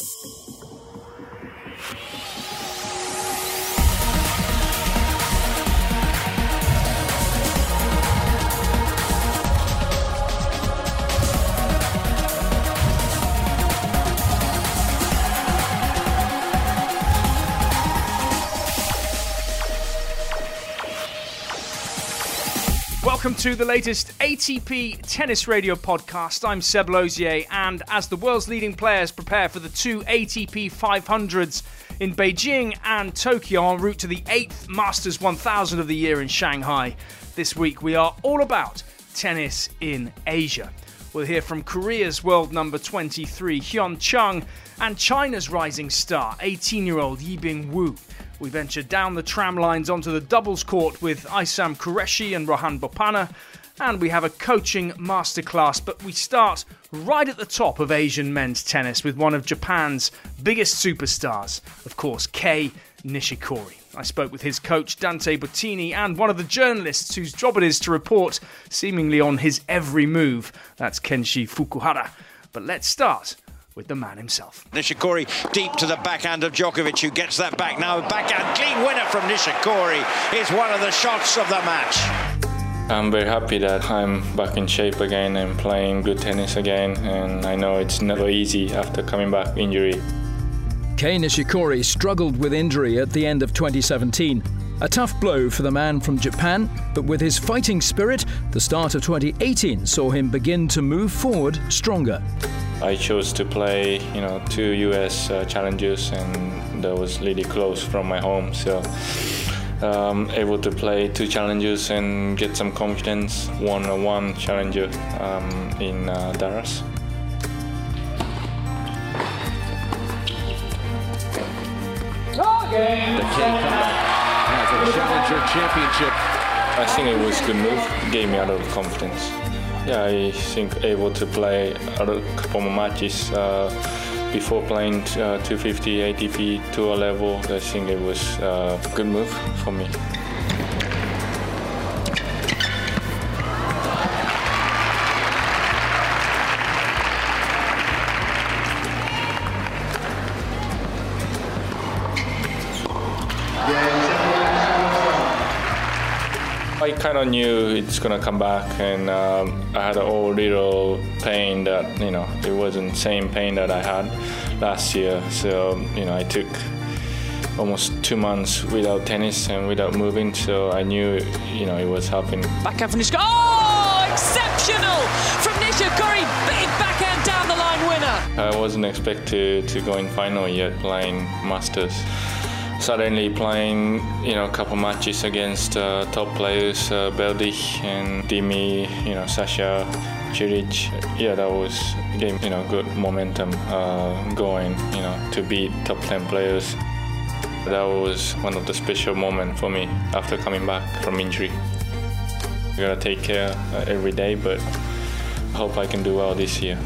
you. Welcome to the latest ATP Tennis Radio podcast. I'm Seb Lozier, and as the world's leading players prepare for the two ATP 500s in Beijing and Tokyo en route to the 8th Masters 1000 of the year in Shanghai, this week we are all about tennis in Asia. We'll hear from Korea's world number 23, Hyeon Chung, and China's rising star, 18 year old Yibing Wu. We venture down the tram lines onto the doubles court with Aisam Qureshi and Rohan Bopanna, and we have a coaching masterclass. But we start right at the top of Asian men's tennis with one of Japan's biggest superstars, of course, Kei Nishikori. I spoke with his coach Dante Bottini and one of the journalists whose job it is to report seemingly on his every move. That's Kenshi Fukuhara. But let's start with the man himself. Nishikori deep to the backhand of Djokovic, who gets that back now. Backhand clean winner from Nishikori is one of the shots of the match. I'm very happy that I'm back in shape again and playing good tennis again, and I know it's never easy after coming back injury. Kei Nishikori struggled with injury at the end of 2017. A tough blow for the man from Japan, but with his fighting spirit, the start of 2018 saw him begin to move forward stronger. I chose to play, you know, two U.S. Uh, challenges, and that was really close from my home. So, um, able to play two challenges and get some confidence. Won a one challenger um, in uh, Dallas. The K comeback has a challenger championship. I think it was a good move. It gave me a lot of confidence. Yeah, I think able to play a couple more matches uh, before playing uh, 250 ATP tour level. I think it was uh, a good move for me. I kind of knew it's gonna come back, and um, I had a old little pain that you know it wasn't the same pain that I had last year. So you know I took almost two months without tennis and without moving, so I knew you know it was helping. Backhand from Nishikori. Oh, exceptional from Nishikori! Big backhand down the line winner. I wasn't expected to go in final yet playing Masters suddenly playing you know a couple matches against uh, top players uh, Berdych and Dimi you know Sasha Cilic yeah that was game you know good momentum uh, going you know to beat top 10 players. That was one of the special moments for me after coming back from injury. I gotta take care uh, every day but I hope I can do well this year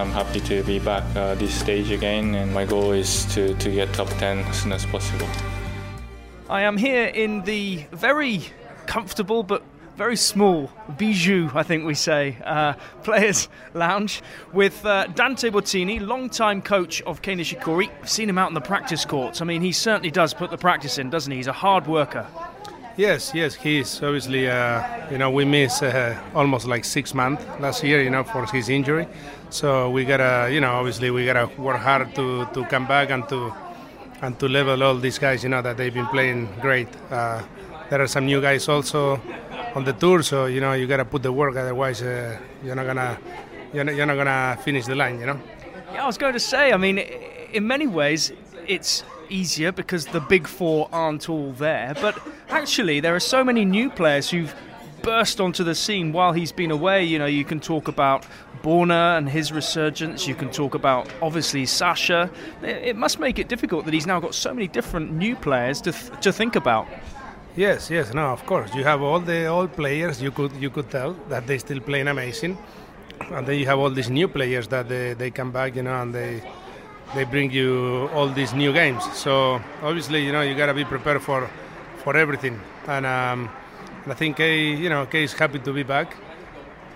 I'm happy to be back uh, this stage again, and my goal is to, to get top 10 as soon as possible. I am here in the very comfortable but very small bijou, I think we say, uh, players' lounge with uh, Dante Bottini, long-time coach of Kei. I've seen him out in the practice courts. I mean, he certainly does put the practice in, doesn't he? He's a hard worker. Yes, yes, he is. Obviously, uh, you know, we missed uh, almost like six months last year, you know, for his injury. So we gotta, you know, obviously we gotta work hard to, to come back and to and to level all these guys, you know, that they've been playing great. Uh, there are some new guys also on the tour, so you know you gotta put the work. Otherwise, uh, you're not gonna you're not, you're not gonna finish the line, you know. Yeah, I was going to say. I mean, in many ways, it's easier because the big four aren't all there. But actually, there are so many new players who've burst onto the scene while he's been away. You know, you can talk about Borna and his resurgence. You can talk about obviously Sasha. It must make it difficult that he's now got so many different new players to th- to think about. Yes, yes, no, of course. You have all the old players. You could you could tell that they still playing amazing, and then you have all these new players that they, they come back, you know, and they they bring you all these new games. So obviously, you know, you gotta be prepared for for everything. And, um, and I think Kei, you know, Kei is happy to be back.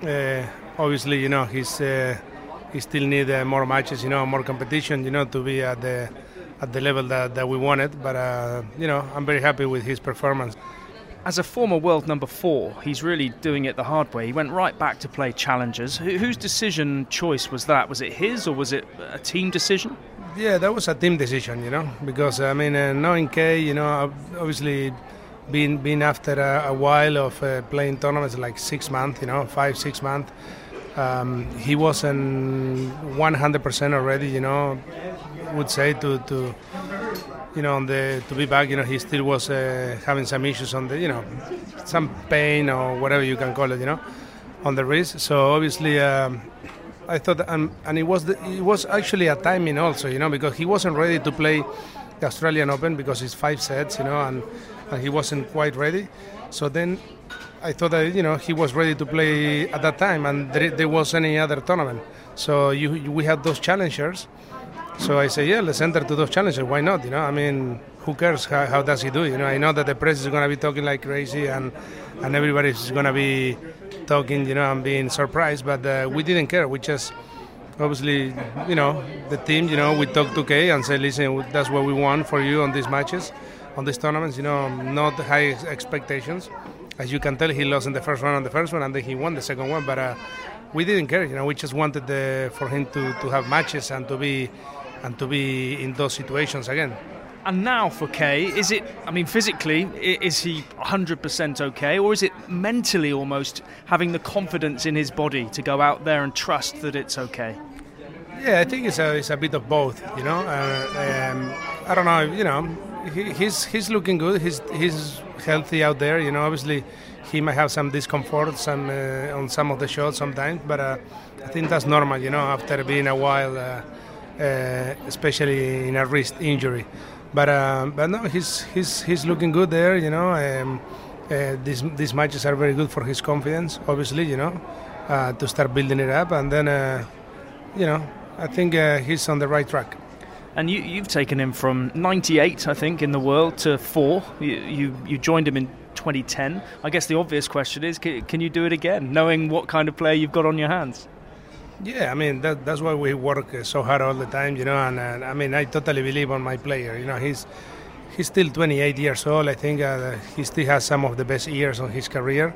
Uh, obviously, you know, he's uh, he still need uh, more matches, you know, more competition, you know, to be at the at the level that, that we wanted. But uh, you know, I'm very happy with his performance. As a former world number four, he's really doing it the hard way. He went right back to play challengers. Wh- whose decision choice was that? Was it his or was it a team decision? Yeah, that was a team decision, you know, because I mean, uh, knowing Kei, you know, obviously being being after a, a while of uh, playing tournaments like six months, you know, five six months, um, he wasn't 100% already, you know, would say to to you know on the to be back, you know, he still was uh, having some issues on the, you know, some pain or whatever you can call it, you know, on the wrist. So obviously. Um, I thought, and, and it was the, it was actually a timing also, you know, because he wasn't ready to play the Australian Open because it's five sets, you know, and, and he wasn't quite ready. So then I thought that you know he was ready to play at that time, and there, there was any other tournament. So you, you, we had those challengers. So I say, yeah, let's enter to those challenges. Why not? You know, I mean, who cares? How, how does he do? You know, I know that the press is going to be talking like crazy, and and everybody's going to be talking, you know, and being surprised. But uh, we didn't care. We just obviously, you know, the team, you know, we talked to Kei and said, listen, that's what we want for you on these matches, on these tournaments. You know, not high expectations. As you can tell, he lost in the first round on the first one, and then he won the second one. But uh, we didn't care. You know, we just wanted the, for him to, to have matches and to be and to be in those situations again. And now for Kei, is it, I mean, physically, is he 100% okay? Or is it mentally almost having the confidence in his body to go out there and trust that it's okay? Yeah, I think it's a, it's a bit of both, you know. Uh, um, I don't know, you know, he, he's, he's looking good, he's, he's healthy out there, you know. Obviously, he might have some discomfort some, uh, on some of the shots sometimes, but uh, I think that's normal, you know, after being a while, uh, especially in a wrist injury. But um, but no, he's he's he's looking good there. You know, um, uh, these these matches are very good for his confidence. Obviously, you know, uh, to start building it up, and then uh, you know, I think uh, he's on the right track. And you, you've taken him from 98, I think, in the world to four. You, you, you joined him in 2010. I guess the obvious question is, can you do it again, knowing what kind of player you've got on your hands? Yeah, I mean that, that's why we work so hard all the time, you know. And, and, I mean, I totally believe on my player. You know, he's he's still 28 years old. I think uh, he still has some of the best years on his career,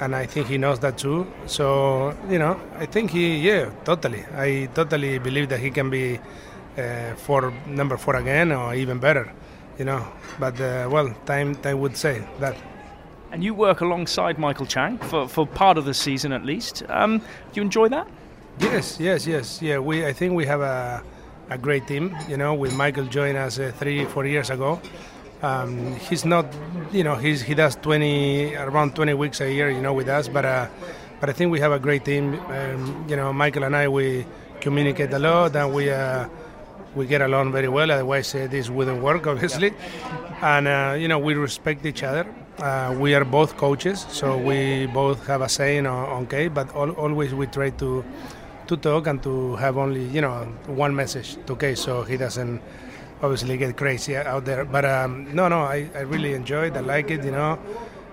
and I think he knows that too. So you know, I think he, yeah, totally. I totally believe that he can be uh, for number four again, or even better. You know, but uh, well, time time would say that. And you work alongside Michael Chang for, for part of the season at least. Um, do you enjoy that? Yes, yes, yes. Yeah, we. I think we have a, a great team. You know, with Michael joining us uh, three, four years ago. Um, he's not, you know, he's he does 20 around 20 weeks a year, you know, with us. But uh, but I think we have a great team. Um, you know, Michael and I we communicate a lot and we uh, we get along very well. Otherwise, uh, this wouldn't work, obviously. And uh, you know, we respect each other. Uh, we are both coaches, so we both have a say on, on Kei. But al- always we try to to talk and to have only you know one message to Kei, so he doesn't obviously get crazy out there. But um, no, no, I, I really enjoy it. I like it. You know,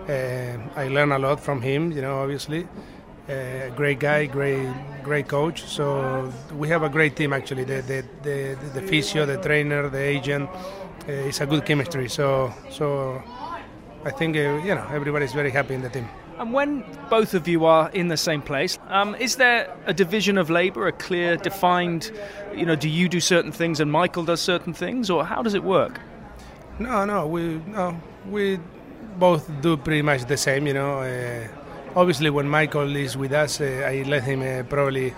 uh, I learn a lot from him. You know, obviously, uh, great guy, great great coach. So we have a great team actually. The the the, the physio, the trainer, the agent. Uh, it's a good chemistry. So so I think uh, you know everybody's very happy in the team. And when both of you are in the same place, um, is there a division of labour, a clear, defined, you know, do you do certain things and Michael does certain things, or how does it work? No, no, we no, we both do pretty much the same, you know. Uh, obviously, when Michael is with us, uh, I let him uh, probably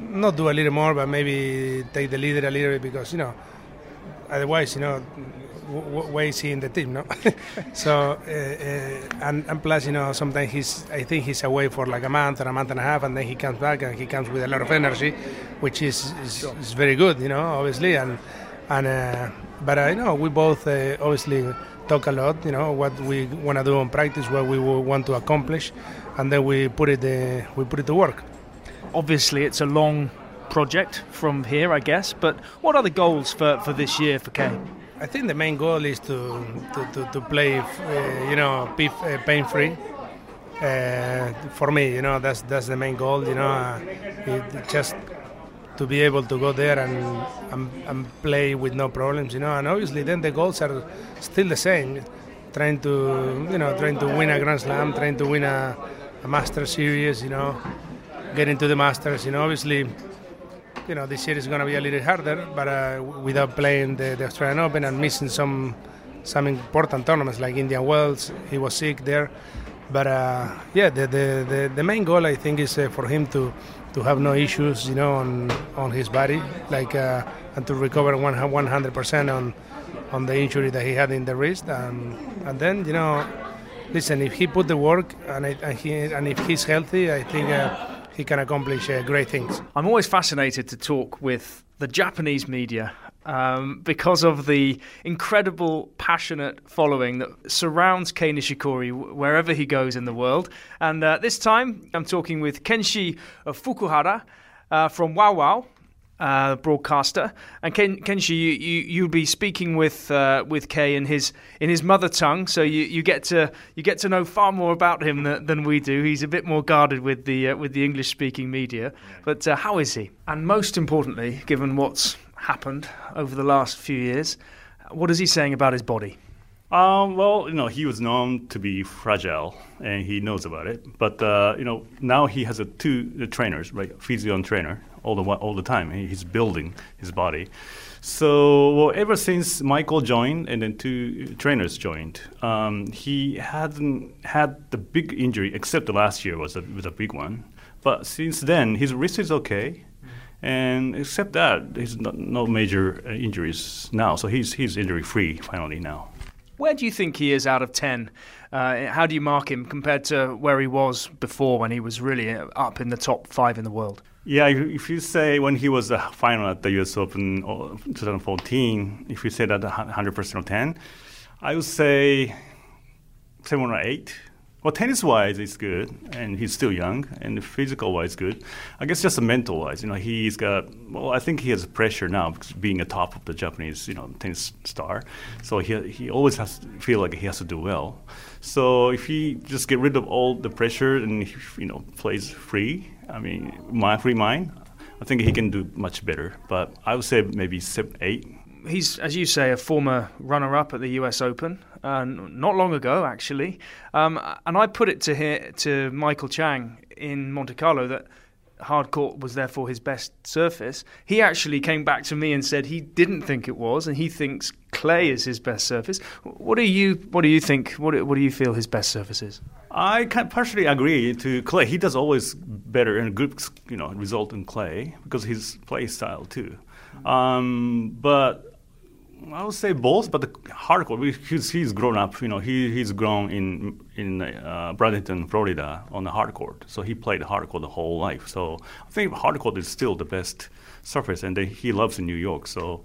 not do a little more, but maybe take the leader a little bit because you know, otherwise, you know, is he in the team, no? so, uh, uh, and, and plus, you know, sometimes he's, I think he's away for like a month or a month and a half, and then he comes back and he comes with a lot of energy, which is is, is very good, you know, obviously, and and uh, but I know we both uh, obviously talk a lot, you know, what we want to do on practice, what we want to accomplish, and then we put it uh, we put it to work. Obviously, it's a long project from here, I guess. But what are the goals for, for this year for Kei? I think the main goal is to to, to, to play, uh, you know, pain free. Uh, for me, you know, that's that's the main goal. You know, uh, it, just to be able to go there and, and, and play with no problems, you know. And obviously, then the goals are still the same, trying to you know trying to win a Grand Slam, trying to win a, a Master Series, you know, get into the Masters, you know. Obviously, you know this year is going to be a little harder, but uh, without playing the, the Australian Open and missing some some important tournaments like Indian Wells, he was sick there. But uh, yeah, the, the, the, the, main goal I think is uh, for him to, to have no issues, you know, on on his body, like uh, and to recover 100 percent on on the injury that he had in the wrist, and and then you know, listen, if he put the work and, it, and he and if he's healthy, I think uh, he can accomplish uh, great things. I'm always fascinated to talk with the Japanese media um, because of the incredible, passionate following that surrounds Kei Nishikori wherever he goes in the world. And uh, this time, I'm talking with Kenshi Fukuhara uh, from WOWOW. Uh, broadcaster and Ken, Kenshi, you, you you'll be speaking with uh, with Kei in his in his mother tongue, so you, you get to you get to know far more about him than, than we do. He's a bit more guarded with the uh, with the English speaking media. But uh, how is he? And most importantly, given what's happened over the last few years. What is he saying about his body? Um, well, you know, he was known to be fragile, and he knows about it. But uh, you know, now he has a two trainers, right, physio and trainer, all the all the time. He's building his body. So, well, ever since Michael joined and then two trainers joined, um, he hadn't had the big injury except the last year was a was a big one. But since then, his wrist is okay. And except that, not, no major uh, injuries now, so he's he's injury free finally now. Where do you think he is out of ten? Uh, how do you mark him compared to where he was before, when he was really uh, up in the top five in the world? Yeah, if you say when he was the final at the U.S. Open uh, 2014, if you say that 100% of 10, I would say seven or eight. Well, tennis wise, it's good, and he's still young, and physical wise, good. I guess just mental wise, you know, he's got. Well, I think he has pressure now because being a top of the Japanese, you know, tennis star. So he he always has to feel like he has to do well. So if he just get rid of all the pressure and you know plays free, I mean, my free mind, I think he can do much better. But I would say maybe seven, eight. He's, as you say, a former runner-up at the U.S. Open uh, not long ago, actually. Um, and I put it to here, to Michael Chang in Monte Carlo that hard court was therefore his best surface. He actually came back to me and said he didn't think it was, and he thinks clay is his best surface. What do you What do you think? What What do you feel his best surface is? I can partially agree to clay. He does always better and good, you know, result in clay because his play style too. Um, but I would say both, but the hard court. He's, he's grown up. You know, he he's grown in in uh, Bradenton, Florida, on the hard court. So he played hard court the whole life. So I think hard court is still the best surface, and he loves New York. So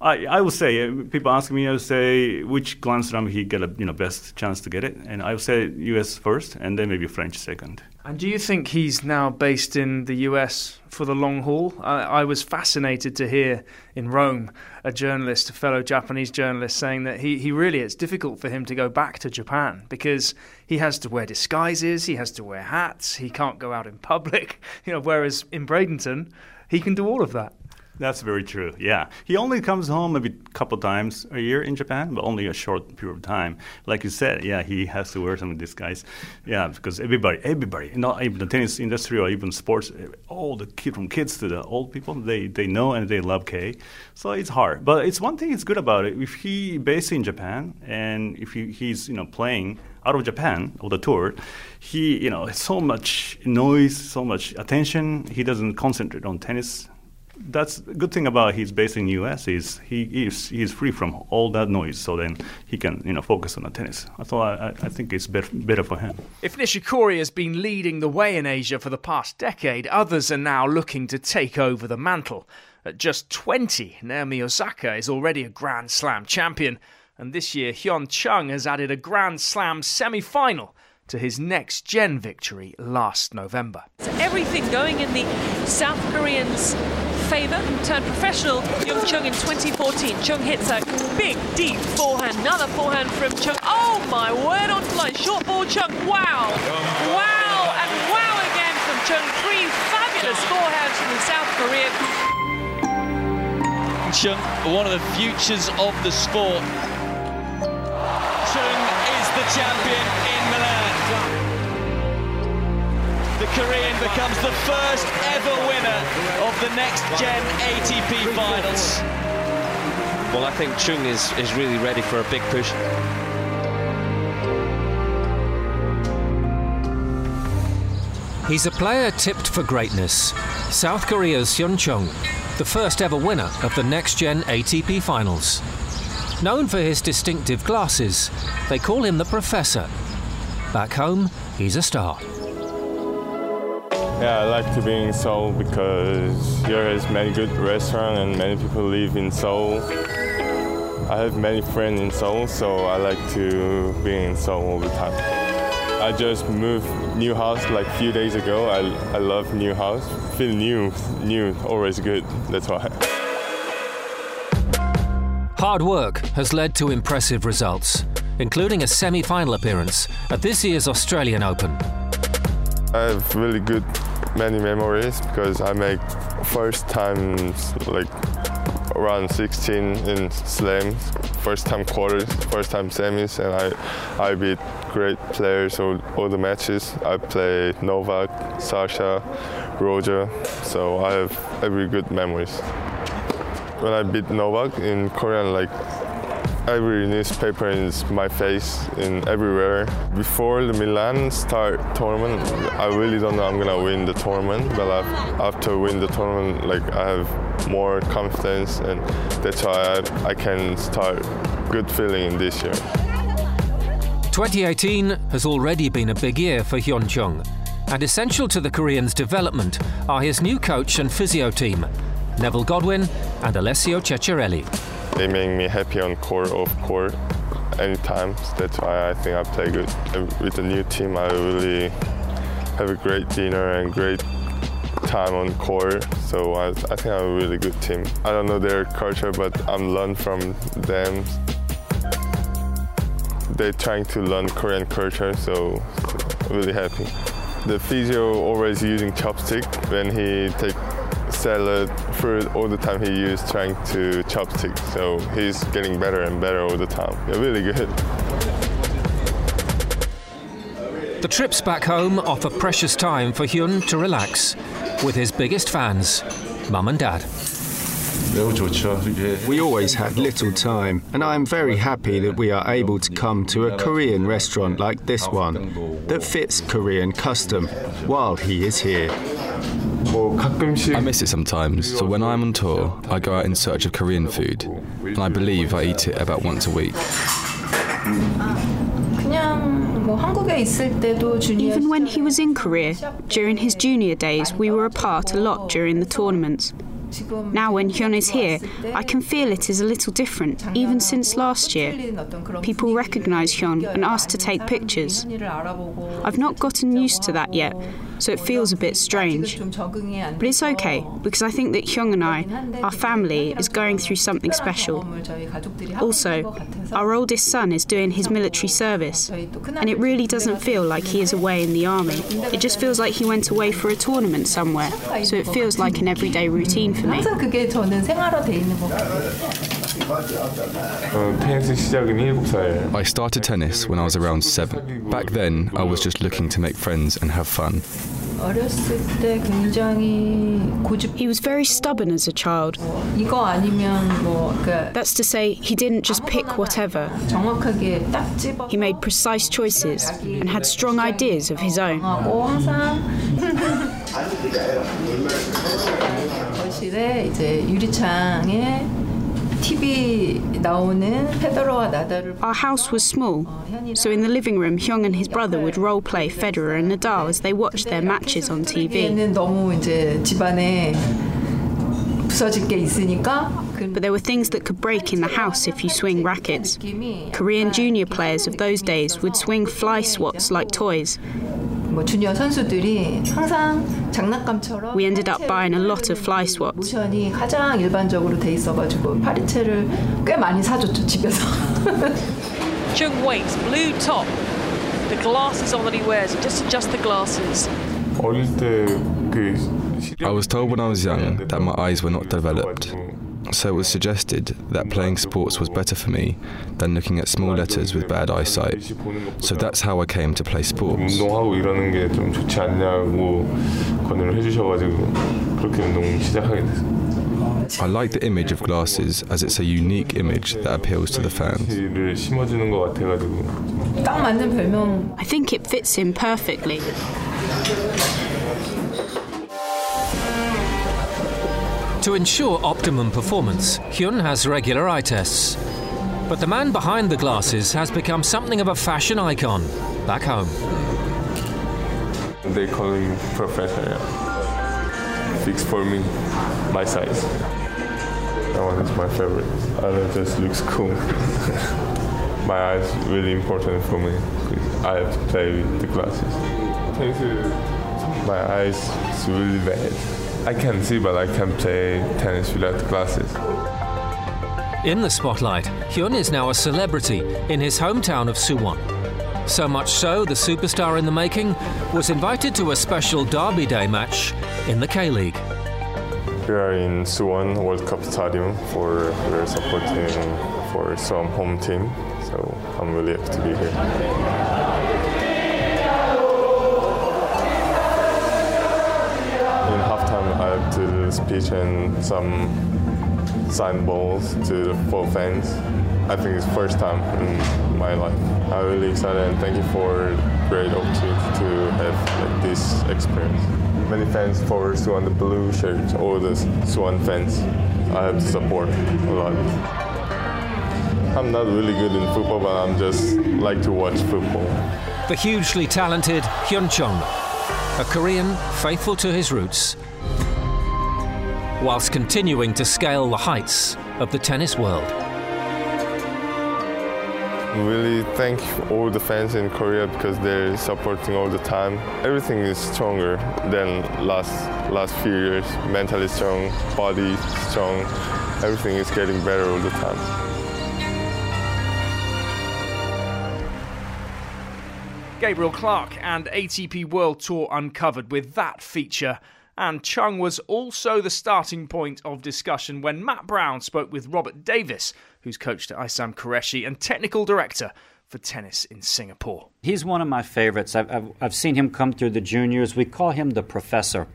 I, I would say uh, people ask me, I would say which Grand Slam he get a you know best chance to get it, and I would say U.S. first, and then maybe French second. And do you think he's now based in the U.S. for the long haul? I, I was fascinated to hear in Rome a journalist, a fellow Japanese journalist, saying that he, he really it's difficult for him to go back to Japan because he has to wear disguises, he has to wear hats, he can't go out in public. You know, whereas in Bradenton, he can do all of that. That's very true. Yeah, he only comes home maybe a couple times a year in Japan, but only a short period of time. Like you said, yeah, he has to wear some disguise. Yeah, because everybody, everybody, not even the tennis industry or even sports, all the kid from kids to the old people, they they know and they love Kei. So it's hard, but it's one thing. It's good about it. If he based in Japan and if he, he's you know playing out of Japan or the tour, he you know so much noise, so much attention. He doesn't concentrate on tennis that's a good thing about he's based in U.S. is he is he's free from all that noise, so then he can you know focus on the tennis. I thought I, I think it's better, better for him. If Nishikori has been leading the way in Asia for the past decade, others are now looking to take over the mantle. At just 20, Naomi Osaka is already a Grand Slam champion, and this year Hyeon Chung has added a Grand Slam semi-final to his next gen victory last November. Everything going in the South Koreans' favour, turned professional Hyeon Chung in 2014. Chung hits a big, deep forehand. Another forehand from Chung. Oh my word, onto line. Short ball Chung. Wow. Wow and wow again from Chung. Three fabulous Masters forehand from South Korean. Chung, one of the futures of the sport. Chung is the champion The Korean becomes the first ever winner of the next gen ATP finals. Well, I think Chung is, is really ready for a big push. He's a player tipped for greatness. South Korea's Hyeon Chung, the first ever winner of the next gen ATP finals. Known for his distinctive glasses, they call him the Professor. Back home, he's a star. Yeah, I like to be in Seoul because here is many good restaurants and many people live in Seoul. I have many friends in Seoul, so I like to be in Seoul all the time. I just moved new house like a few days ago. I, I love new house. Feel new, new, always good. That's why. Hard work has led to impressive results, including a semi-final appearance at this year's Australian Open. I have really good many memories because I make first time like around 16 in slams, first time quarters, first time semis, and I I beat great players all, all the matches. I play Novak, Sasha, Roger, so I have every good memories. When I beat Novak in Korean, like every newspaper is my face in everywhere. Before the Milan start tournament, I really don't know I'm gonna win the tournament, but after win the tournament, like I have more confidence, and that's why I, I can start good feeling in this year. 2018 has already been a big year for Hyeon Chung, and essential to the Korean's development are his new coach and physio team, Neville Godwin and Alessio Ceccarelli. They make me happy on court, off court, anytime. That's why I think I play good. With the new team, I really have a great dinner and great time on court. So I, I think I'm a really good team. I don't know their culture, but I'm learn from them they're trying to learn Korean culture, so really happy. The physio always using chopstick when he take salad, fruit, all the time he used trying to chopstick. So he's getting better and better all the time. Yeah, really good. The trips back home offer precious time for Hyeon to relax with his biggest fans, mum and dad. We always had little time, and I am very happy that we are able to come to a Korean restaurant like this one that fits Korean custom while he is here. I miss it sometimes, so when I'm on tour, I go out in search of Korean food, and I believe I eat it about once a week. Even when he was in Korea, during his junior days, we were apart a lot during the tournaments. Now, when Hyeon is here, I can feel it is a little different, even since last year. People recognise Hyeon and ask to take pictures. I've not gotten used to that yet, so it feels a bit strange. But it's okay, because I think that Hyeon and I, our family, is going through something special. Also, our oldest son is doing his military service, and it really doesn't feel like he is away in the army. It just feels like he went away for a tournament somewhere, so it feels like an everyday routine for me. I started tennis when I was around seven. Back then, I was just looking to make friends and have fun. He was very stubborn as a child. That's to say, he didn't just pick whatever. He made precise choices and had strong ideas of his own. Our house was small, so in the living room, Hyeon and his brother would role play Federer and Nadal as they watched their matches on TV. But there were things that could break in the house if you swing rackets. Korean junior players of those days would swing fly swats like toys, we ended up buying a lot of fly swats. Chung Waits, blue top. The glasses on that he wears, just adjust the glasses. I was told when I was young that my eyes were not developed. So it was suggested that playing sports was better for me than looking at small letters with bad eyesight. So that's how I came to play sports. I like the image of glasses as it's a unique image that appeals to the fans. I think it fits him perfectly. To ensure optimum performance, Hyeon has regular eye tests. But the man behind the glasses has become something of a fashion icon back home. They call him professor. Yeah. Fix for me my size. That one is my favorite. And it just looks cool. my eyes really important for me. I have to play with the glasses. My eyes is really bad. I can see, but I can't play tennis without glasses. In the spotlight, Hyeon is now a celebrity in his hometown of Suwon. So much so, the superstar in the making was invited to a special Derby Day match in the K League. We are in Suwon World Cup Stadium for we are supporting for some home team. So I'm really happy to be here. A speech and some sign balls to the full fans. I think it's first time in my life. I'm really excited and thank you for great opportunity to have like, this experience. Many fans for Suwon the blue shirt, all the Suwon fans. I have to support a lot. I'm not really good in football, but I'm just like to watch football. The hugely talented Hyeon Chung, a Korean faithful to his roots, whilst continuing to scale the heights of the tennis world. Really thank all the fans in Korea because they're supporting all the time. Everything is stronger than last last few years. Mentally strong, body strong. Everything is getting better all the time. Gabriel Clark and ATP World Tour Uncovered with that feature. And Chung was also the starting point of discussion when Matt Brown spoke with Robert Davis, who's coached at Aisam Qureshi and technical director for tennis in Singapore. He's one of my favorites. I've, I've, I've seen him come through the juniors. We call him the professor.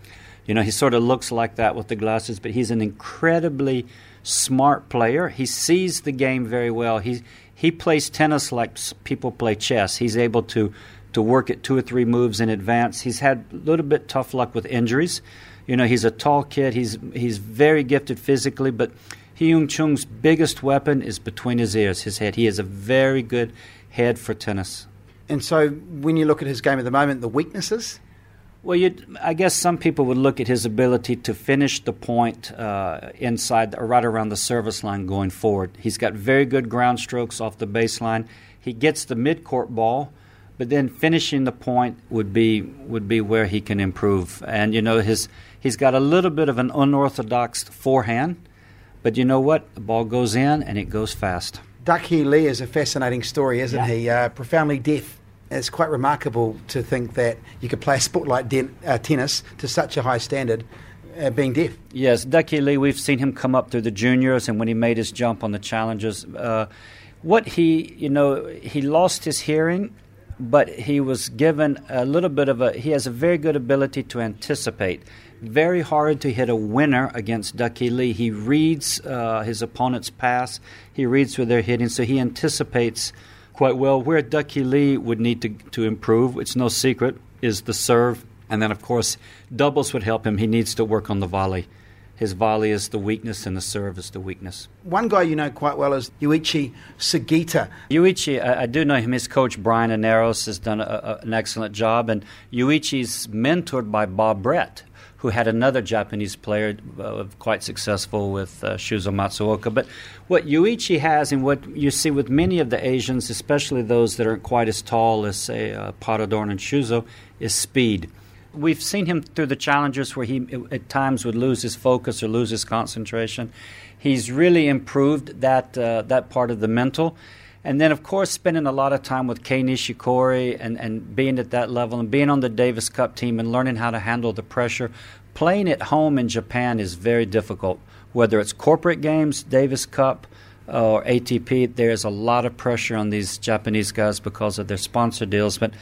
You know, he sort of looks like that with the glasses, but he's an incredibly smart player. He sees the game very well. He, he plays tennis like people play chess. He's able to, to work at two or three moves in advance. He's had a little bit tough luck with injuries. You know, he's a tall kid. He's, he's very gifted physically, but Hyeon Chung's biggest weapon is between his ears, his head. He has a very good head for tennis. And so, when you look at his game at the moment, the weaknesses. Well, you'd, I guess some people would look at his ability to finish the point uh, inside or right around the service line going forward. He's got very good ground strokes off the baseline. He gets the midcourt ball, but then finishing the point would be would be where he can improve. And you know his he's got a little bit of an unorthodox forehand, but you know what? The ball goes in and it goes fast. Duckhee Lee is a fascinating story, isn't he? Uh, profoundly deaf. It's quite remarkable to think that you could play a sport like den- uh, tennis to such a high standard, uh, being deaf. Yes, Duckhee Lee, we've seen him come up through the juniors and when he made his jump on the challenges. Uh, what he, you know, he lost his hearing, but he was given a little bit of a, he has a very good ability to anticipate. Very hard to hit a winner against Duckhee Lee. He reads uh, his opponent's pass, he reads where they're hitting, so he anticipates quite well where Duckhee Lee would need to, to improve. It's no secret, is the serve. And then, of course, doubles would help him. He needs to work on the volley. His volley is the weakness, and the serve is the weakness. One guy you know quite well is Yuichi Sugita. Yuichi, I, I do know him. His coach, Brian Aneros, has done a, a, an excellent job. And Yuichi's mentored by Bob Brett, who had another Japanese player uh, quite successful with uh, Shuzo Matsuoka. But what Yuichi has, and what you see with many of the Asians, especially those that aren't quite as tall as, say, uh, Paradorn and Shuzo, is speed. We've seen him through the challenges where he at times would lose his focus or lose his concentration. He's really improved that uh, that part of the mental, And then, of course, spending a lot of time with Kei Nishikori and, and being at that level and being on the Davis Cup team and learning how to handle the pressure. Playing at home in Japan is very difficult. Whether it's corporate games, Davis Cup, or ATP, there's a lot of pressure on these Japanese guys because of their sponsor deals. But,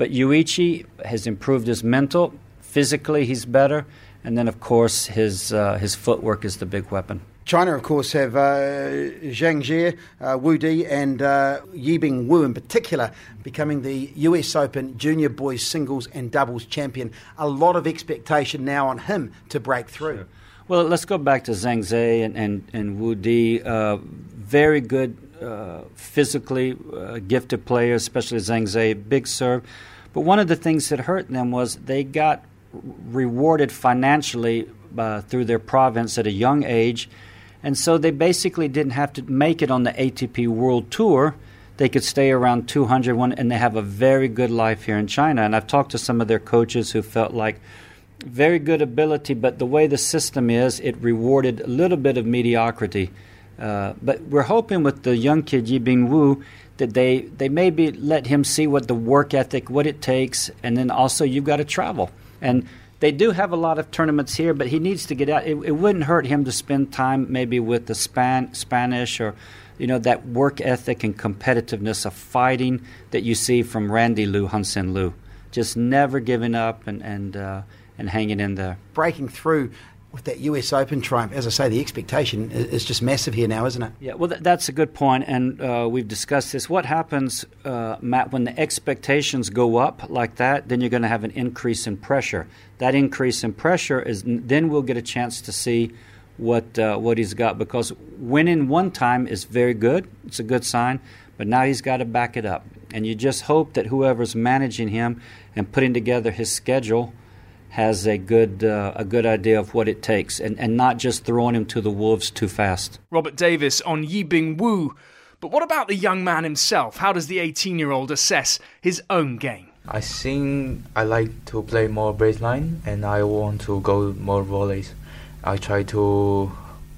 but Yuichi has improved his mental. Physically, he's better. And then, of course, his, uh, his footwork is the big weapon. China, of course, have uh, Zhang Ze, uh, Wu Di, and uh, Yibing Wu in particular becoming the US Open junior boys singles and doubles champion. A lot of expectation now on him to break through. Sure. Well, let's go back to Zhang Ze and, and, and Wu Di. Uh, very good, uh, physically uh, gifted players, especially Zhang Ze, big serve. But one of the things that hurt them was they got rewarded financially uh, through their province at a young age and so they basically didn't have to make it on the ATP World Tour. They could stay around 200, and they have a very good life here in China. And I've talked to some of their coaches who felt like very good ability, but the way the system is, it rewarded a little bit of mediocrity. Uh, but we're hoping with the young kid Yibing Wu that they, they maybe let him see what the work ethic, what it takes, and then also you've got to travel. And they do have a lot of tournaments here, but he needs to get out. It, it wouldn't hurt him to spend time maybe with the Span, Spanish or you know that work ethic and competitiveness of fighting that you see from Randy Liu, Hansen Liu, just never giving up and and uh, and hanging in there. Breaking through with that US Open triumph, as I say, the expectation is just massive here now, isn't it? Yeah, well, th- that's a good point, and uh, we've discussed this. What happens, uh, Matt, when the expectations go up like that? Then you're going to have an increase in pressure. That increase in pressure is then we'll get a chance to see what uh, what he's got because winning one time is very good. It's a good sign, but now he's got to back it up, and you just hope that whoever's managing him and putting together his schedule has a good uh, a good idea of what it takes and, and not just throwing him to the wolves too fast. Robert Davis on Yibing Wu. But what about the young man himself? How does the 18 year old assess his own game? I think I like to play more baseline and I want to go more volleys. I try to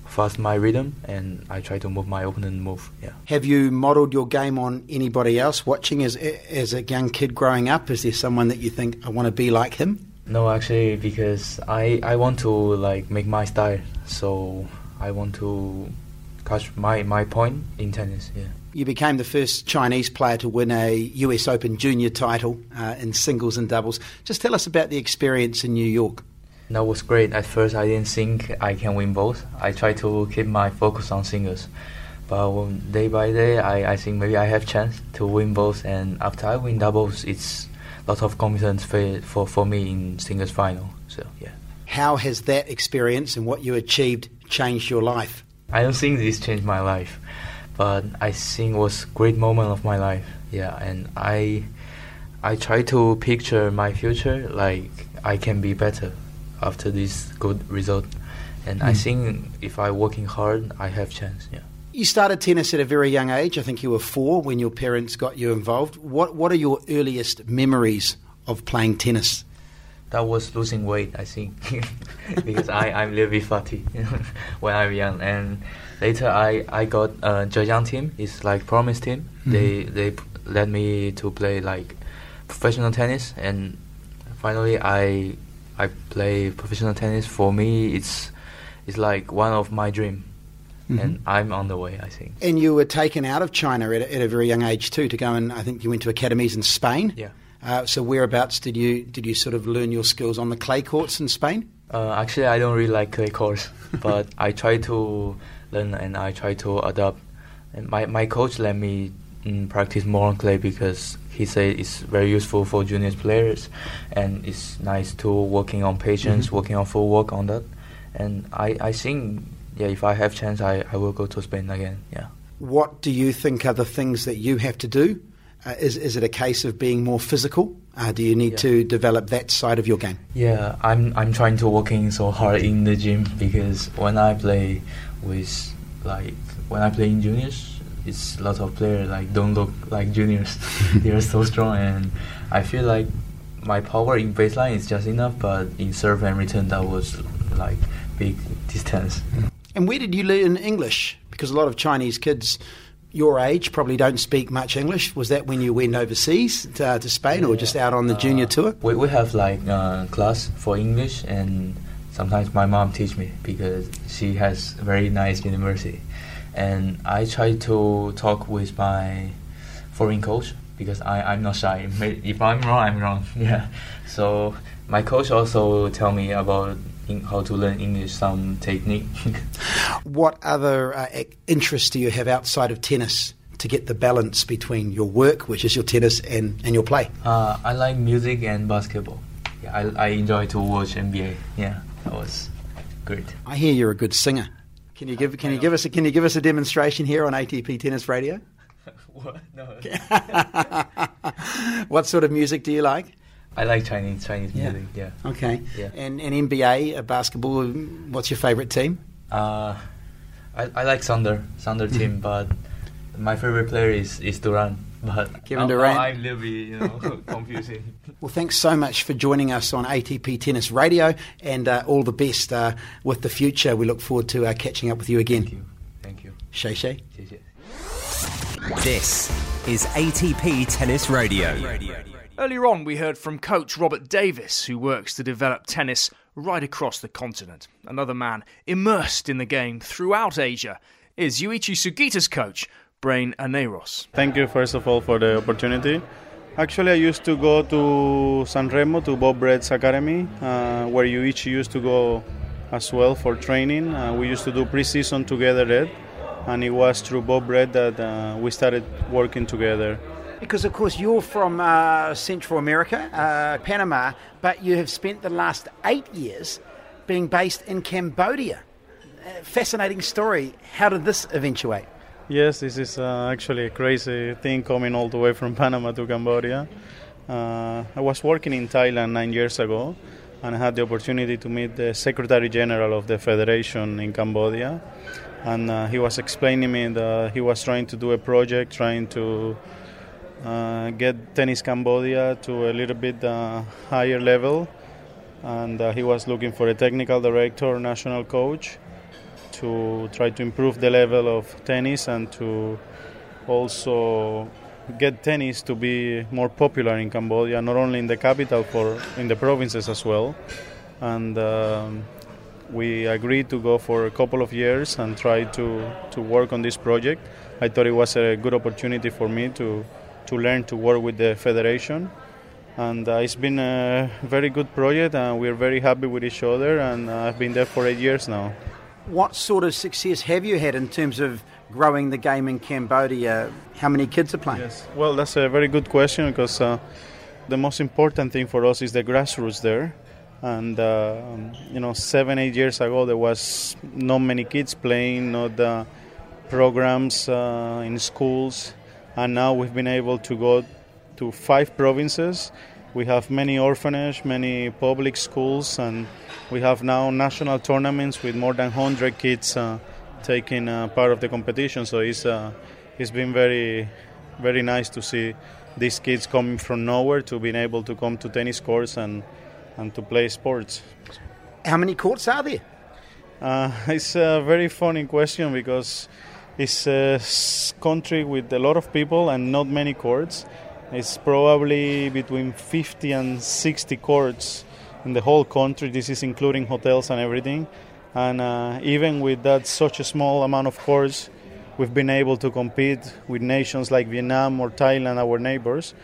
fast my rhythm and I try to move my opponent move. Yeah. Have you modelled your game on anybody else watching as as a young kid growing up? Is there someone that you think I want to be like him? No, actually, because I I want to like make my style, so I want to catch my my point in tennis. Yeah. You became the first Chinese player to win a US Open junior title uh, in singles and doubles. Just tell us about the experience in New York. That was great. At first, I didn't think I can win both. I tried to keep my focus on singles, but day by day, I, I think maybe I have chance to win both. And after I win doubles, it's lot of confidence for, for, for me in singles final. So yeah. How has that experience and what you achieved changed your life? I don't think this changed my life, but I think it was great moment of my life. Yeah, and I I try to picture my future like I can be better after this good result, and mm. I hmm. think if I working hard, I have chance. Yeah. You started tennis at a very young age. I think you were four when your parents got you involved. What What are your earliest memories of playing tennis? That was losing weight, I think, because I I'm a little bit fatty when I'm young. And later I I got a Zhejiang team. It's like promise team. Mm-hmm. They they let me to play like professional tennis, and finally I I play professional tennis. For me, it's it's like one of my dream Mm-hmm. and I'm on the way, I think. And you were taken out of China at a, at a, very young age too to go and I think you went to academies in Spain. Yeah. Uh, so whereabouts did you did you sort of learn your skills on the clay courts in Spain? Uh, actually, I don't really like clay courts, but I try to learn and I try to adapt. And my my coach let me mm, practice more on clay because he said it's very useful for junior players, and it's nice to working on patience, mm-hmm. working on full work on that. And I I think yeah, if I have chance, I, I will go to Spain again. Yeah. What do you think are the things that you have to do? Uh, is is it a case of being more physical? Uh, do you need yeah. to develop that side of your game? Yeah, I'm I'm trying to working so hard in the gym because when I play with like when I play in juniors, it's a lot of players like don't look like juniors. they are so strong, and I feel like my power in baseline is just enough, but in serve and return that was like big distance. And where did you learn English? Because a lot of Chinese kids your age probably don't speak much English. Was that when you went overseas to, uh, to Spain or just out on the junior tour? We, we have like uh, class for English and sometimes my mom teach me because she has a very nice university. And I try to talk with my foreign coach because I, I'm not shy. If I'm wrong, I'm wrong. Yeah. So my coach also tell me about how to learn English, some technique. what other uh, interests do you have outside of tennis to get the balance between your work, which is your tennis, and, and your play? Uh, I like music and basketball. Yeah, I, I enjoy to watch NBA. Yeah, that was great. I hear you're a good singer. Can you give Can you give us a, Can you give us a demonstration here on ATP Tennis Radio? what? No. what sort of music do you like? I like Chinese Chinese Yeah. music. Yeah. Okay. Yeah. And, and NBA uh, basketball. What's your favourite team? Uh, I, I like Thunder Thunder Mm-hmm. team, but my favorite player is is Durant. But Kevin Durant. I'm a little bit you know confusing. Well, thanks so much for joining us on ATP Tennis Radio, and uh, all the best uh, with the future. We look forward to uh, catching up with you again. Thank you. Thank you. Shay Shay. This is ATP Tennis Radio. Earlier on, we heard from coach Robert Davis, who works to develop tennis right across the continent. Another man immersed in the game throughout Asia is Yuichi Sugita's coach, Braen Aneiros. Thank you, first of all, for the opportunity. Actually, I used to go to San Remo to Bob Brett's academy, uh, where each used to go as well for training. Uh, we used to do pre-season together there, and it was through Bob Brett that uh, we started working together. Because, of course, you're from uh, Central America, uh, Panama, but you have spent the last eight years being based in Cambodia. Uh, fascinating story. How did this eventuate? Yes, this is uh, actually a crazy thing coming all the way from Panama to Cambodia. Uh, I was working in Thailand nine years ago, and I had the opportunity to meet the Secretary General of the Federation in Cambodia. And uh, he was explaining me that he was trying to do a project, trying to uh, get Tennis Cambodia to a little bit uh, higher level. And uh, he was looking for a technical director, national coach, to try to improve the level of tennis and to also get tennis to be more popular in Cambodia, not only in the capital, but in the provinces as well. And um, we agreed to go for a couple of years and try to, to work on this project. I thought it was a good opportunity for me to, to learn to work with the federation. And uh, it's been a very good project, and we're very happy with each other. And uh, I've been there for eight years now. What sort of success have you had in terms of growing the game in Cambodia? How many kids are playing? Well, that's a very good question because uh, the most important thing for us is the grassroots there. And uh, you know, seven, eight years ago, there was not many kids playing, not programs uh, in schools, and now we've been able to go to five provinces. We have many orphanage, many public schools, and we have now national tournaments with more than 100 kids uh, taking uh, part of the competition. So it's uh, it's been very very nice to see these kids coming from nowhere to being able to come to tennis courts and and to play sports. How many courts are there? Uh, it's a very funny question because it's a country with a lot of people and not many courts. It's probably between 50 and 60 courts in the whole country. This is including hotels and everything. And uh, even with that such a small amount of courts, we've been able to compete with nations like Vietnam or Thailand, our neighbors,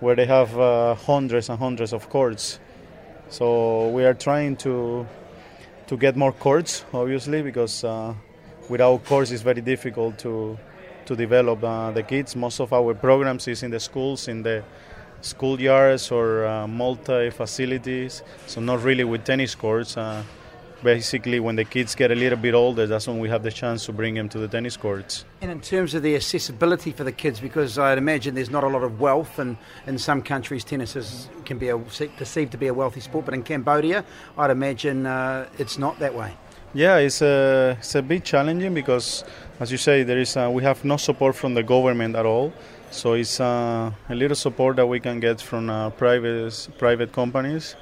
where they have uh, hundreds and hundreds of courts. So we are trying to to get more courts, obviously, because uh, without courts it's very difficult to to develop uh, the kids. Most of our programs is in the schools, in the schoolyards or uh, multi facilities, so not really with tennis courts. Uh, basically, when the kids get a little bit older, that's when we have the chance to bring them to the tennis courts. And in terms of the accessibility for the kids, because I'd imagine there's not a lot of wealth, and in some countries tennis is, can be a, perceived to be a wealthy sport, but in Cambodia, I'd imagine uh, it's not that way. Yeah, it's a, it's a bit challenging because, as you say, there is uh, we have no support from the government at all. So it's uh, a little support that we can get from uh, private private companies,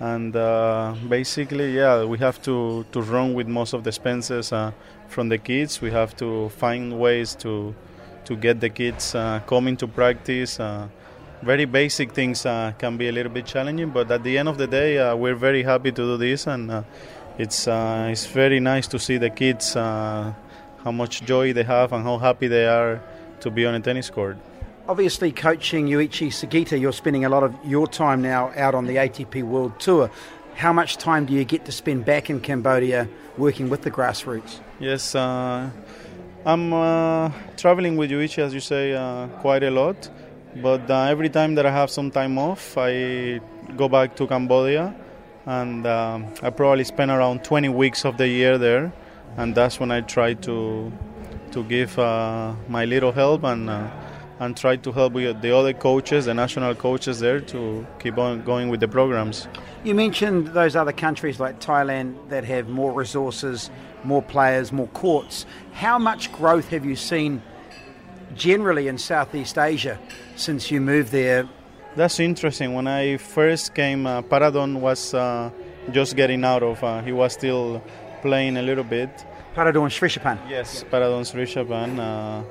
and uh, basically, yeah, we have to, to run with most of the expenses uh, from the kids. We have to find ways to to get the kids uh, coming to practice. Uh, very basic things can be a little bit challenging, but at the end of the day, we're very happy to do this, and it's uh, it's very nice to see the kids uh, how much joy they have and how happy they are to be on a tennis court. Obviously, coaching Yuichi Sugita, you're spending a lot of your time now out on the ATP World Tour. How much time do you get to spend back in Cambodia working with the grassroots? Yes, uh, I'm uh, traveling with Yuichi, as you say, uh, quite a lot. But uh, every time that I have some time off, I go back to Cambodia, and um, I probably spend around 20 weeks of the year there, and that's when I try to to give uh, my little help and uh, and try to help the other coaches, the national coaches there, to keep on going with the programs. You mentioned those other countries like Thailand that have more resources, more players, more courts. How much growth have you seen generally in Southeast Asia since you moved there? That's interesting. When I first came, uh, Paradorn was uh, just getting out of. Uh, he was still playing a little bit. Paradorn Srichaphan. Yes, Paradorn Srichaphan. Uh,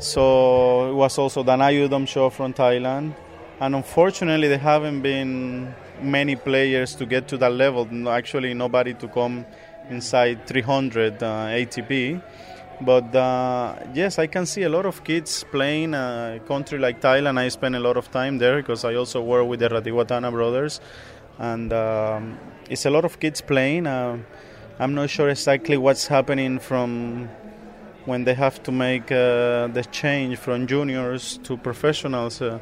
so it was also Danai show from Thailand. And unfortunately, there haven't been many players to get to that level. Actually, nobody to come inside 300 uh, ATP. But uh, yes, I can see a lot of kids playing. Uh, a country like Thailand, I spend a lot of time there because I also work with the Ratiwatana brothers, and um, it's a lot of kids playing. Uh, I'm not sure exactly what's happening from when they have to make uh, the change from juniors to professionals. Uh,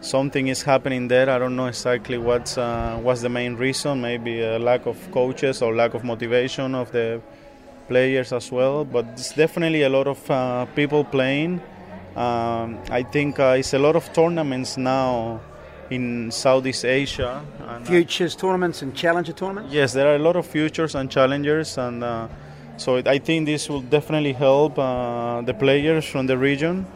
something is happening there. I don't know exactly what's uh, what's the main reason. Maybe a lack of coaches or lack of motivation of the players as well. But it's definitely a lot of uh, people playing. Um, I think uh, it's a lot of tournaments now in Southeast Asia. And, uh, Futures tournaments and challenger tournaments? Yes, there are a lot of futures and challengers, and uh, so it, I think this will definitely help uh, the players from the region,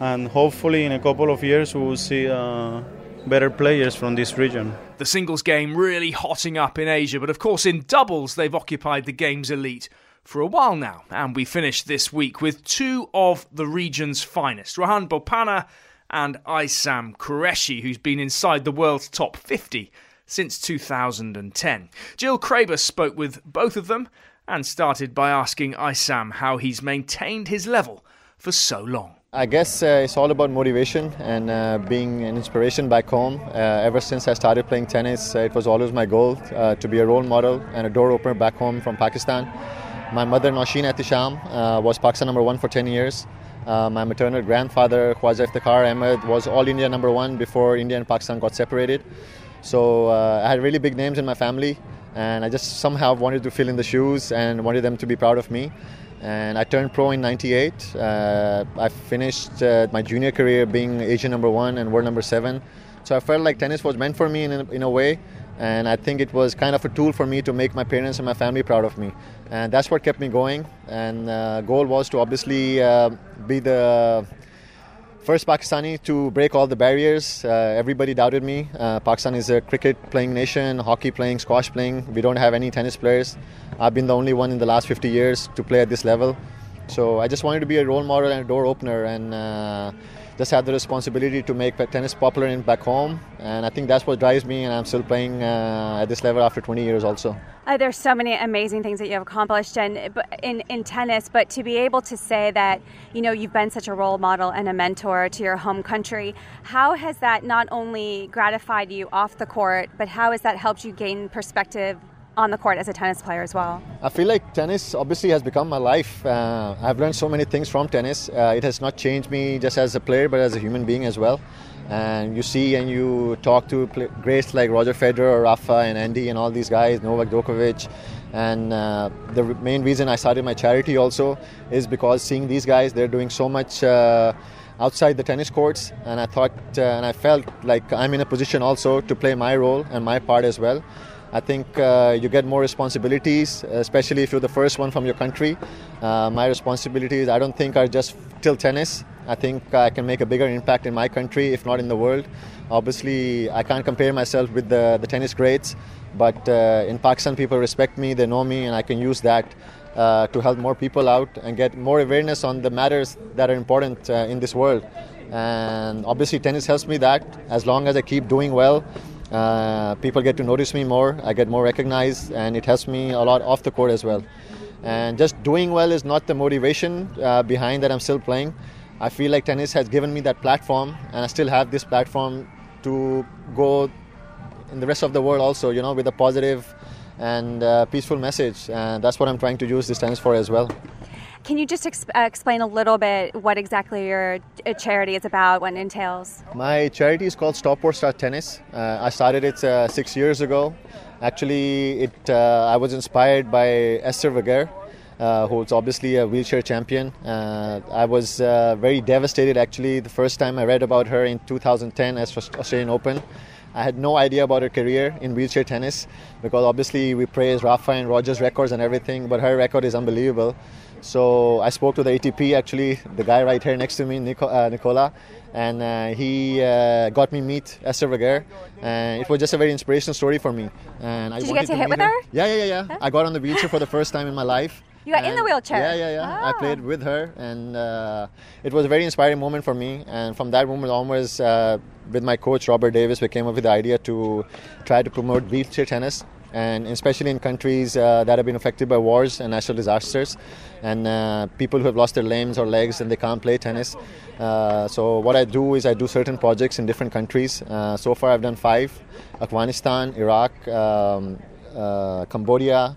and hopefully in a couple of years we will see uh, better players from this region. The singles game really hotting up in Asia, but of course in doubles they've occupied the game's elite for a while now. And we finished this week with two of the region's finest, Rohan Bopanna and Aisam Qureshi, who's been inside the world's top 50 since 2010. Jill Craybas spoke with both of them and started by asking Aisam how he's maintained his level for so long. I guess uh, it's all about motivation and uh, being an inspiration back home. Uh, ever since I started playing tennis, uh, it was always my goal uh, to be a role model and a door opener back home from Pakistan. My mother, Nausheen Ehtisham, uh, was Pakistan number one for 10 years. Uh, my maternal grandfather, Khwaja Iftikhar Ahmed, was all India number one before India and Pakistan got separated. So uh, I had really big names in my family, and I just somehow wanted to fill in the shoes and wanted them to be proud of me. And I turned pro in '98. Uh, I finished uh, my junior career being Asian number one and world number seven. So I felt like tennis was meant for me in in a way, and I think it was kind of a tool for me to make my parents and my family proud of me. And that's what kept me going. And uh, goal was to obviously uh, be the first Pakistani to break all the barriers. Uh, everybody doubted me. Uh, Pakistan is a cricket playing nation, hockey playing, squash playing. We don't have any tennis players. I've been the only one in the last 50 years to play at this level. So I just wanted to be a role model and a door opener and uh, just had the responsibility to make tennis popular in back home. And I think that's what drives me, and I'm still playing uh, at this level after 20 years also. Uh, there's so many amazing things that you have accomplished in, in in tennis, but to be able to say that you know you've been such a role model and a mentor to your home country, how has that not only gratified you off the court, but how has that helped you gain perspective on the court as a tennis player as well? I feel like tennis obviously has become my life. Uh, I've learned so many things from tennis. Uh, it has not changed me just as a player, but as a human being as well. And you see and you talk to greats like Roger Federer, or Rafa, and Andy, and all these guys, Novak Djokovic. And uh, the main reason I started my charity also is because seeing these guys, they're doing so much uh, outside the tennis courts, and I thought uh, and I felt like I'm in a position also to play my role and my part as well. I think uh, you get more responsibilities, especially if you're the first one from your country. Uh, my responsibilities, I don't think, are just till tennis. I think I can make a bigger impact in my country, if not in the world. Obviously, I can't compare myself with the, the tennis greats, but uh, in Pakistan, people respect me, they know me, and I can use that uh, to help more people out and get more awareness on the matters that are important uh, in this world. And obviously, tennis helps me that. As long as I keep doing well, uh, people get to notice me more. I get more recognized, and it helps me a lot off the court as well. And just doing well is not the motivation uh, behind that I'm still playing. I feel like tennis has given me that platform, and I still have this platform to go in the rest of the world also, you know, with a positive and uh, peaceful message. And that's what I'm trying to use this tennis for as well. Can you just uh, explain a little bit what exactly your uh, charity is about, what it entails? My charity is called Stop War Start Tennis. Uh, I started it uh, six years ago. Actually, it uh, I was inspired by Esther uh, who's obviously a wheelchair champion. I was very devastated actually the first time I read about her in 2010 at the Australian Open. I had no idea about her career in wheelchair tennis because obviously we praise Rafa and Roger's records and everything, but her record is unbelievable. So I spoke to the ATP, actually, the guy right here next to me, Nico, uh, Nicola, and uh, he uh, got me meet Esther Vergeer, and it was just a very inspirational story for me. And I Did you get to, to hit with her? her? Yeah, yeah, yeah, yeah. Huh? I got on the wheelchair for the first time in my life. You got and in the wheelchair. Yeah, yeah, yeah. Oh. I played with her, and uh, it was a very inspiring moment for me. And from that moment onwards, uh, with my coach Robert Davis, we came up with the idea to try to promote wheelchair tennis and especially in countries uh, that have been affected by wars and natural disasters, and uh, people who have lost their limbs or legs and they can't play tennis. Uh, so what I do is I do certain projects in different countries. Uh, so far, I've done five: Afghanistan, Iraq, um, uh, Cambodia.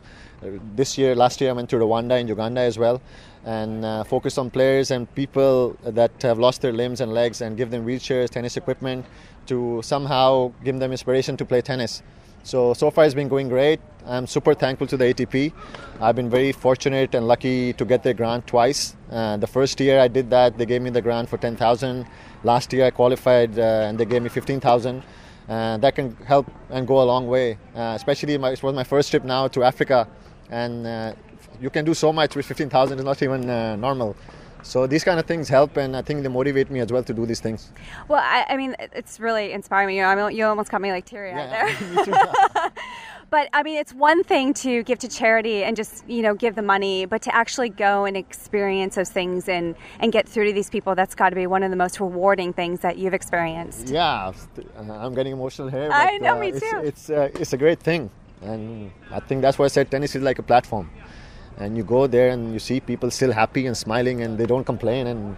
This year, last year, I went to Rwanda and Uganda as well, and uh, focus on players and people that have lost their limbs and legs, and give them wheelchairs, tennis equipment, to somehow give them inspiration to play tennis. So, so far it's been going great. I'm super thankful to the ATP. I've been very fortunate and lucky to get the grant twice. Uh, the first year I did that, they gave me the grant for 10,000. Last year I qualified uh, and they gave me 15,000. Uh, that can help and go a long way, uh, especially my, it was my first trip now to Africa. And uh, you can do so much with 15,000, it's not even uh, normal. So these kind of things help, and I think they motivate me as well to do these things. Well, I, I mean, it's really inspiring me. You know, I mean, you almost got me like teary eyed yeah, there. but I mean, it's one thing to give to charity and just you know give the money, but to actually go and experience those things and and get through to these people, that's got to be one of the most rewarding things that you've experienced. Yeah, I'm getting emotional here. But, I know, uh, me too. It's it's, uh, it's a great thing, and I think that's why I said tennis is like a platform and you go there and you see people still happy and smiling and they don't complain and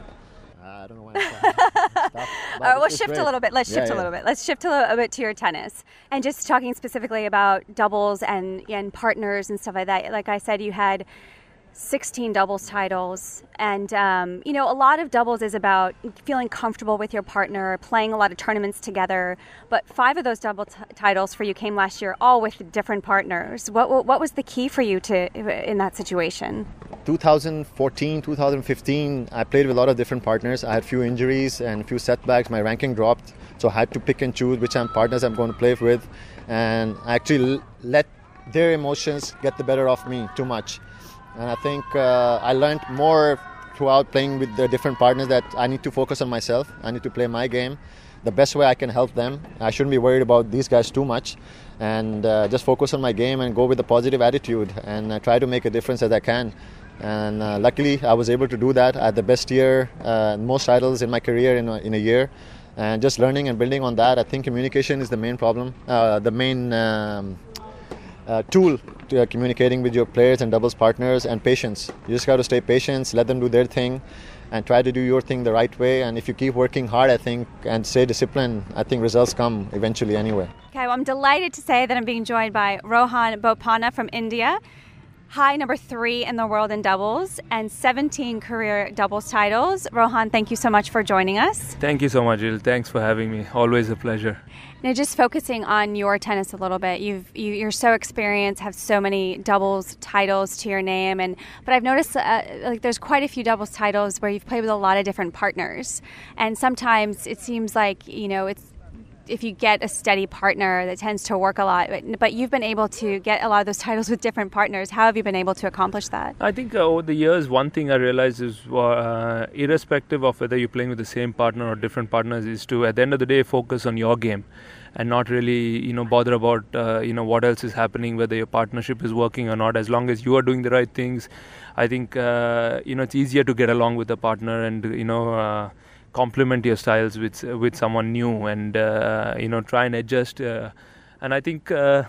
I don't know why. All right, we'll shift great. a little bit. Let's shift yeah, yeah. a little bit. Let's shift a little bit to your tennis and just talking specifically about doubles and and partners and stuff like that. Like I said, you had 16 doubles titles. And, um, you know, a lot of doubles is about feeling comfortable with your partner, playing a lot of tournaments together. But five of those double t- titles for you came last year, all with different partners. What, what, was the key for you to in that situation? 2014, 2015, I played with a lot of different partners. I had few injuries and a few setbacks. My ranking dropped. So I had to pick and choose which partners I'm going to play with. And I actually let their emotions get the better of me too much and I think uh, I learned more throughout playing with the different partners that I need to focus on myself. I need to play my game the best way I can help them. I shouldn't be worried about these guys too much, and uh, just focus on my game and go with a positive attitude and uh, try to make a difference as I can. And uh, luckily, I was able to do that. I had the best year, uh, most titles in my career in a, in a year. And just learning and building on that, I think communication is the main problem, uh, the main um, uh, tool to uh, communicating with your players and doubles partners and patience. You just got to stay patient, let them do their thing, and try to do your thing the right way. And if you keep working hard, I think, and stay disciplined, I think results come eventually anyway. Okay, well, I'm delighted to say that I'm being joined by Rohan Bopanna from India high number three in the world in doubles and 17 career doubles titles. Rohan, thank you so much for joining us. Thank you so much, Jill. Thanks for having me. Always a pleasure. Now, just focusing on your tennis a little bit, you've you, you are so experienced, have so many doubles titles to your name, and but I've noticed uh, like there's quite a few doubles titles where you've played with a lot of different partners, and sometimes it seems like you know it's if you get a steady partner that tends to work a lot but, but, you've been able to get a lot of those titles with different partners how have you been able to accomplish that i think uh, over the years one thing i realized is uh, irrespective of whether you're playing with the same partner or different partners is to at the end of the day focus on your game and not really you know bother about uh, you know what else is happening, whether your partnership is working or not. As long as you are doing the right things, I think uh, you know it's easier to get along with a partner and you know uh, complement your styles with with someone new and uh, you know try and adjust. Uh, and I think uh,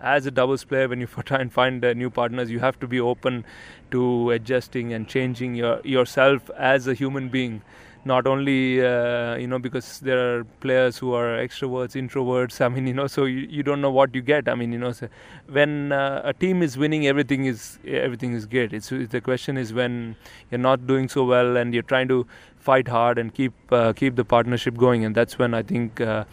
as a doubles player, when you try and find uh, new partners, you have to be open to adjusting and changing your yourself as a human being. Not only uh, you know because there are players who are extroverts, introverts. I mean you know so you, you don't know what you get. I mean you know so when uh, a team is winning, everything is everything is great. It's the question is when you're not doing so well and you're trying to fight hard and keep uh, keep the partnership going, and that's when I think uh,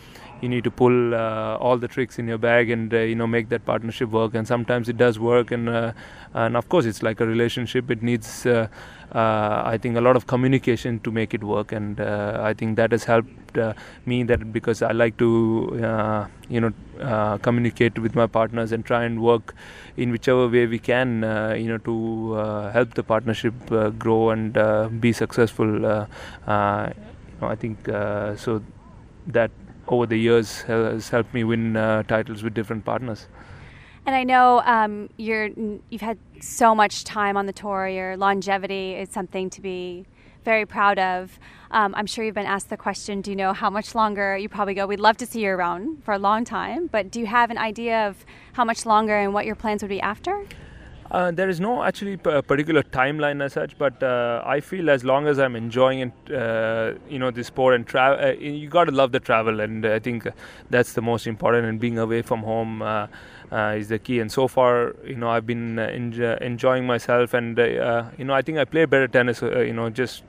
you need to pull uh, all the tricks in your bag and uh, you know make that partnership work. And sometimes it does work and uh, and of course it's like a relationship. It needs uh, uh, I think a lot of communication to make it work. And uh, I think that has helped me that because I like to you know communicate with my partners and try and work in whichever way we can you know to help the partnership grow and be successful I think so that over the years has helped me win uh, titles with different partners. And I know um, you're you've had so much time on the tour. Your longevity is something to be very proud of. Um, I'm sure you've been asked the question. Do you know how much longer you probably go? We'd love to see you around for a long time, but do you have an idea of how much longer and what your plans would be after? Uh, there is no actually p- particular timeline as such, but uh, I feel as long as I'm enjoying it, uh, you know, the sport and travel, uh, you got to love the travel, and I think that's the most important. And being away from home uh, uh, is the key. And so far, you know, I've been enjoying myself, and you know, I think I play better tennis. you know, just.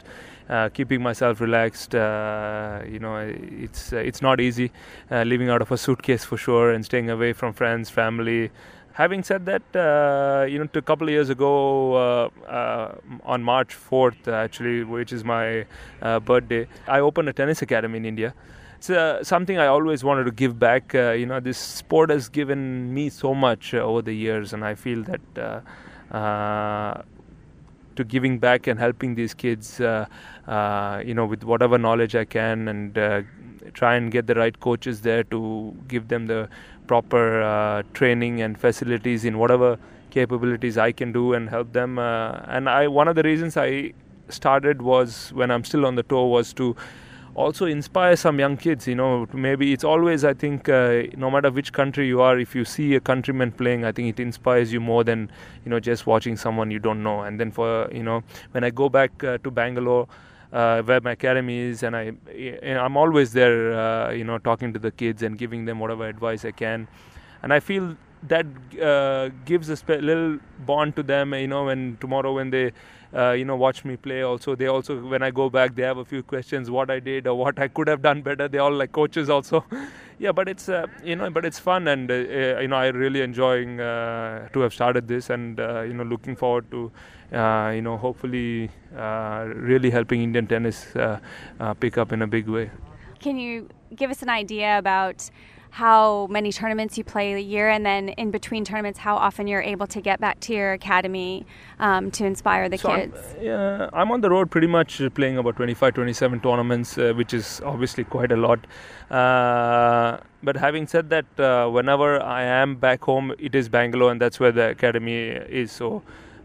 keeping myself relaxed, you know, it's it's not easy living out of a suitcase for sure, and staying away from friends, family, having said that, uh, you know, a couple of years ago, uh, uh, on March 4th, actually, which is my uh, birthday, I opened a tennis academy in India. It's uh, something I always wanted to give back. Uh, you know, this sport has given me so much over the years, and I feel that to giving back and helping these kids, you know, with whatever knowledge I can, and try and get the right coaches there to give them the proper uh, training and facilities in whatever capabilities I can do and help them. Uh, and I one of the reasons I started was when I'm still on the tour was to also inspire some young kids. You know, maybe it's always I think uh, no matter which country you are, if you see a countryman playing, I think it inspires you more than you know just watching someone you don't know. And then for you know when I go back uh, to Bangalore uh, where my academy is, and I, I'm always there, uh, you know, talking to the kids and giving them whatever advice I can, and I feel that uh, gives a spe- little bond to them. You know, when tomorrow when they, uh, you know, watch me play, also they also when I go back, they have a few questions what I did or what I could have done better. They all like coaches also. yeah, but it's uh, you know, but it's fun, and uh, you know, I really enjoying to have started this, and you know, looking forward to you know, hopefully uh, really helping Indian tennis uh, pick up in a big way. Can you give us an idea about how many tournaments you play a year, and then in between tournaments, how often you're able to get back to your academy um, to inspire the so kids? I'm, yeah, I'm on the road pretty much playing about 25, 27 tournaments, uh, which is obviously quite a lot. Uh, but having said that, uh, whenever I am back home, it is Bangalore, and that's where the academy is. So uh,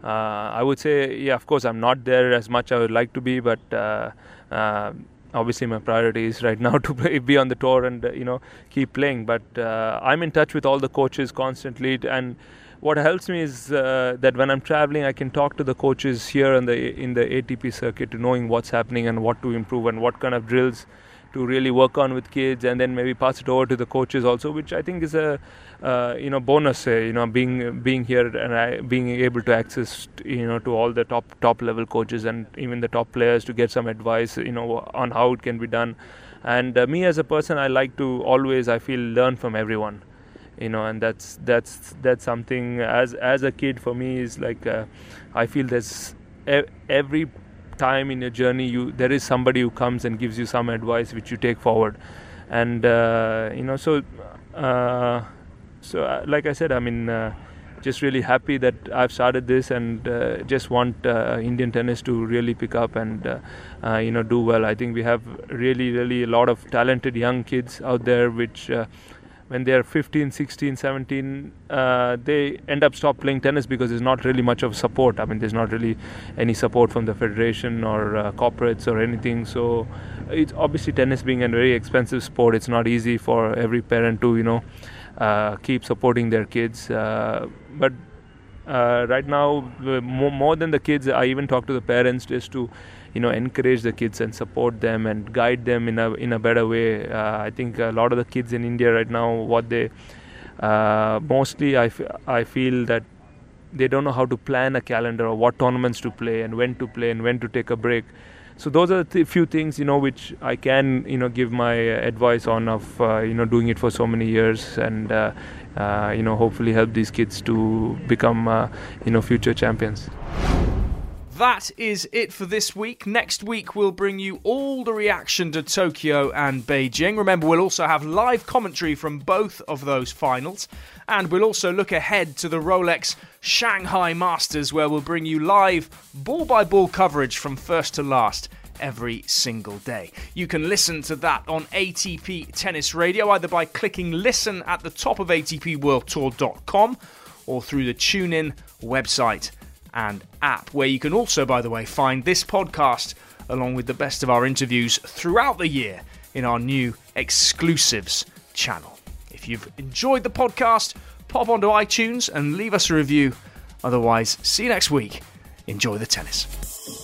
I would say, yeah, of course, I'm not there as much I would like to be, but uh, uh, obviously my priority is right now to play, be on the tour and you know keep playing. But I'm in touch with all the coaches constantly, and what helps me is uh, that when I'm traveling, I can talk to the coaches here in the in the ATP circuit, knowing what's happening and what to improve and what kind of drills to really work on with kids, and then maybe pass it over to the coaches also, which I think is a uh, you know bonus. Uh, you know, being being here and I, being able to access you know to all the top top level coaches and even the top players to get some advice you know on how it can be done. And uh, me as a person, I like to always I feel learn from everyone you know and that's that's that's something as as a kid for me is like uh, i feel there's every time in your journey you there is somebody who comes and gives you some advice which you take forward and uh, you know so uh, so uh, like i said i mean uh, just really happy that I've started this and uh, just want uh, Indian tennis to really pick up and you know do well. I think we have really really a lot of talented young kids out there which when they're 15 16 17 uh, they end up stop playing tennis because there's not really much of support. I mean there's not really any support from the federation or uh, corporates or anything. So it's obviously tennis being a very expensive sport. It's not easy for every parent to you know uh, keep supporting their kids. Uh, but uh, right now more than the kids i even talk to the parents just to you know encourage the kids and support them and guide them in a in a better way. Uh, I think a lot of the kids in India right now, what they uh, mostly I, f- I feel that they don't know how to plan a calendar or what tournaments to play and when to play and when to take a break. So those are the th- few things you know which I can you know give my advice on of uh, you know doing it for so many years and uh, uh, you know hopefully help these kids to become uh, you know future champions. That is it for this week. Next week, we'll bring you all the reaction to Tokyo and Beijing. Remember, we'll also have live commentary from both of those finals. And we'll also look ahead to the Rolex Shanghai Masters, where we'll bring you live ball by ball coverage from first to last every single day. You can listen to that on ATP Tennis Radio either by clicking listen at the top of ATPWorldTour.com or through the TuneIn website and app, where you can also, by the way, find this podcast along with the best of our interviews throughout the year in our new exclusives channel. If you've enjoyed the podcast, pop onto iTunes and leave us a review. Otherwise, see you next week. Enjoy the tennis.